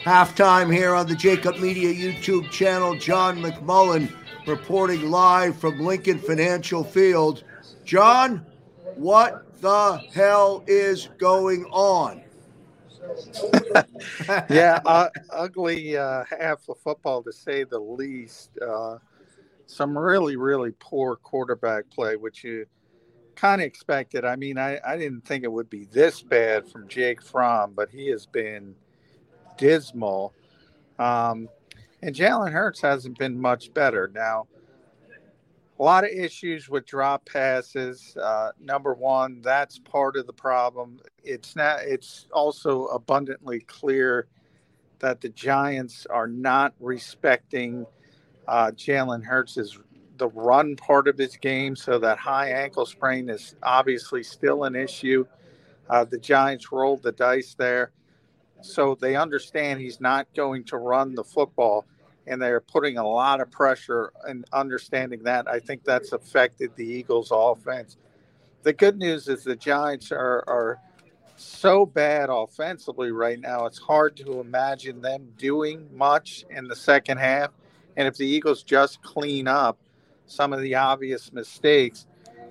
Halftime here on the Jakib Media YouTube channel. John McMullen reporting live from Lincoln Financial Field. John, what the hell is going on? yeah, uh, ugly uh, half of football to say the least. Uh, some really, really poor quarterback play, which you kind of expected. I mean, I, I didn't think it would be this bad from Jake Fromm, but he has been dismal. Um, and Jalen Hurts hasn't been much better. Now, a lot of issues with drop passes. Uh, number one, that's part of the problem. It's not. It's also abundantly clear that the Giants are not respecting uh, Jalen Hurts' the run part of his game. So that high ankle sprain is obviously still an issue. Uh, the Giants rolled the dice there so they understand he's not going to run the football and they're putting a lot of pressure and understanding that. I think that's affected the eagles offense. The good news is the giants are, are so bad offensively right now it's hard to imagine them doing much in the second half. And if the eagles just clean up some of the obvious mistakes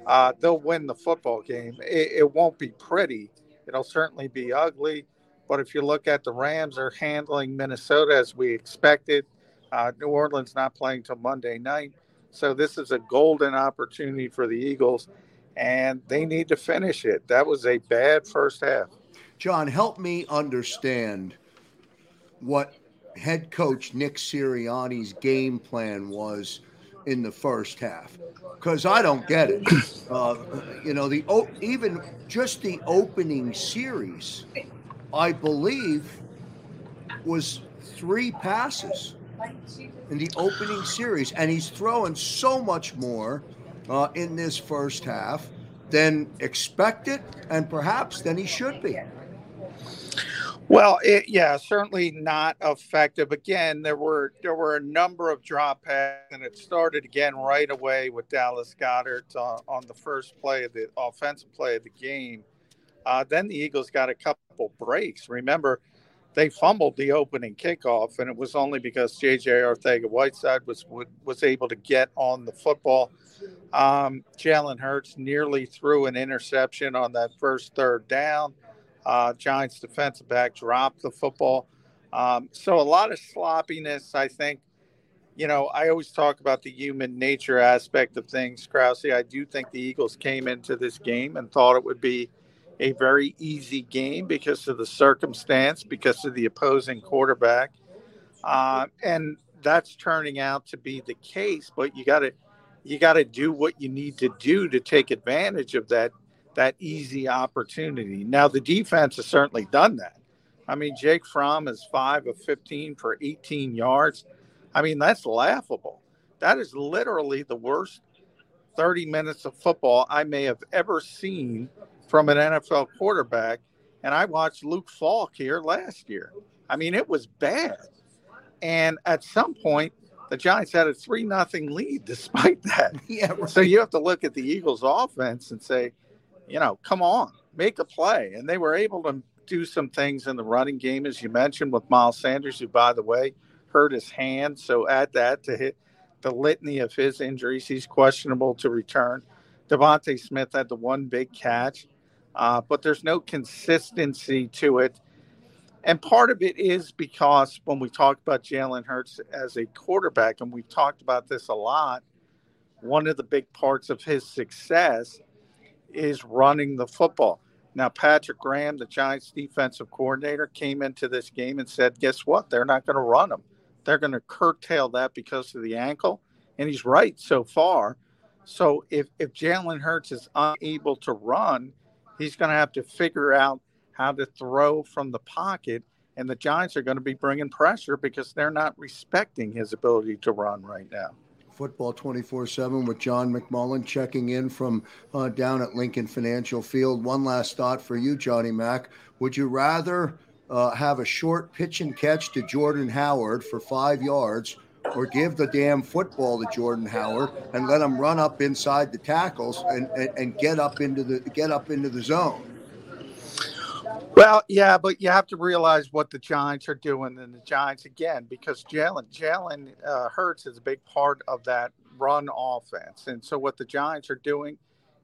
uh, they'll win the football game. It, it won't be pretty. It'll certainly be ugly but if you look at the Rams, they're handling Minnesota as we expected. Uh, New Orleans not playing till Monday night. So this is a golden opportunity for the Eagles, and they need to finish it. That was a bad first half. John, help me understand what head coach Nick Sirianni's game plan was in the first half because I don't get it. Uh, you know, the even just the opening series I believe, was three passes in the opening series, and he's throwing so much more uh, in this first half than expected, and perhaps than he should be. Well, it, yeah, certainly not effective. Again, there were there were a number of drop passes, and it started again right away with Dallas Goedert uh, on the first play of the offensive play of the game. Uh, then the Eagles got a couple breaks. Remember, they fumbled the opening kickoff, and it was only because J.J. Arcega-Whiteside was was able to get on the football. Um, Jalen Hurts nearly threw an interception on that first third down. Uh, Giants defensive back dropped the football. Um, so a lot of sloppiness, I think. You know, I always talk about the human nature aspect of things, Krause. I do think the Eagles came into this game and thought it would be – a very easy game because of the circumstance, because of the opposing quarterback. Uh, and that's turning out to be the case, but you got to you got to do what you need to do to take advantage of that that easy opportunity. Now the defense has certainly done that. I mean, Jake Fromm is five of fifteen for 18 yards. I mean, that's laughable. That is literally the worst 30 minutes of football I may have ever seen from an NFL quarterback. And I watched Luke Falk here last year. I mean, it was bad. And at some point, the Giants had a three nothing lead despite that. Yeah. Right. So you have to look at the Eagles offense and say, you know, come on, make a play. And they were able to do some things in the running game, as you mentioned, with Miles Sanders, who, by the way, hurt his hand. So add that to hit the litany of his injuries. He's questionable to return. DeVonta Smith had the one big catch uh, but there's no consistency to it. And part of it is because when we talk about Jalen Hurts as a quarterback, and we've talked about this a lot, one of the big parts of his success is running the football. Now, Patrick Graham, the Giants defensive coordinator, came into this game and said, guess what? They're not going to run him. They're going to curtail that because of the ankle. And he's right so far. So if, if Jalen Hurts is unable to run, he's going to have to figure out how to throw from the pocket And the Giants are going to be bringing pressure because they're not respecting his ability to run right now. Football 24 7 with John McMullen checking in from uh, down at Lincoln Financial Field. One last thought for you, Johnny Mack. Would you rather uh, have a short pitch and catch to Jordan Howard for five yards or give the damn football to Jordan Howard and let him run up inside the tackles and, and, and get up into the get up into the zone? Well, yeah, but you have to realize what the Giants are doing, and the Giants again, because Jalen Jalen uh, Hurts is a big part of that run offense, and so what the Giants are doing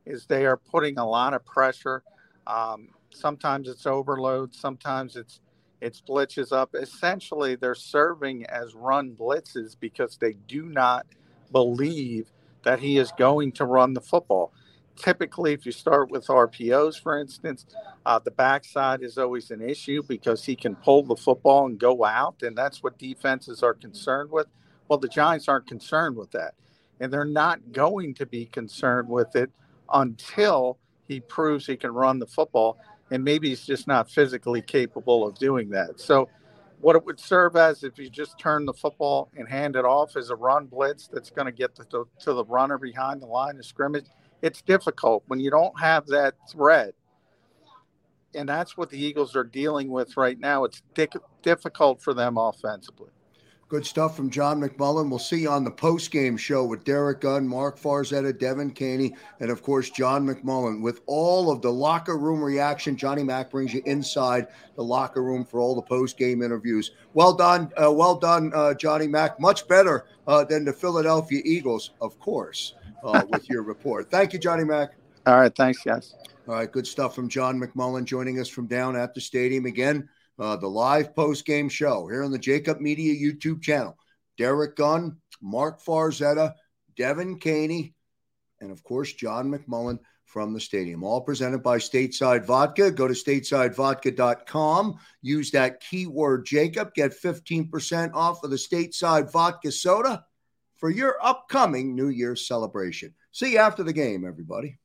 is they are putting a lot of pressure. Um, sometimes it's overload, sometimes it's it's blitzes up. Essentially, they're serving as run blitzes because they do not believe that he is going to run the football typically, if you start with RPOs, for instance, uh, the backside is always an issue because he can pull the football and go out, and that's what defenses are concerned with. Well, the Giants aren't concerned with that, and they're not going to be concerned with it until he proves he can run the football, and maybe he's just not physically capable of doing that. So, what it would serve as if you just turn the football and hand it off is a run blitz that's going to get to, to the runner behind the line of scrimmage it's difficult when you don't have that threat. And that's what the Eagles are dealing with right now. It's difficult for them offensively. Good stuff from John McMullen. We'll see you on the post game show with Derek Gunn, Mark Farzetta, Devan Kaney, and of course, John McMullen. With all of the locker room reaction, Johnny Mack brings you inside the locker room for all the post game interviews. Well done. Uh, well done, uh, Johnny Mack. Much better uh, than the Philadelphia Eagles, of course uh, with your report. Thank you, Johnny Mack. All right. Thanks, guys. All right. Good stuff from John McMullen joining us from down at the stadium again. Uh, the live post game show here on the Jakib Media YouTube channel. Derek Gunn, Mark Farzetta, Devan Kaney, and of course, John McMullen from the stadium. All presented by Stateside Vodka. Go to statesidevodka.com. Use that keyword Jacob. Get 15% off of the Stateside Vodka soda for your upcoming New Year's celebration. See you after the game, everybody.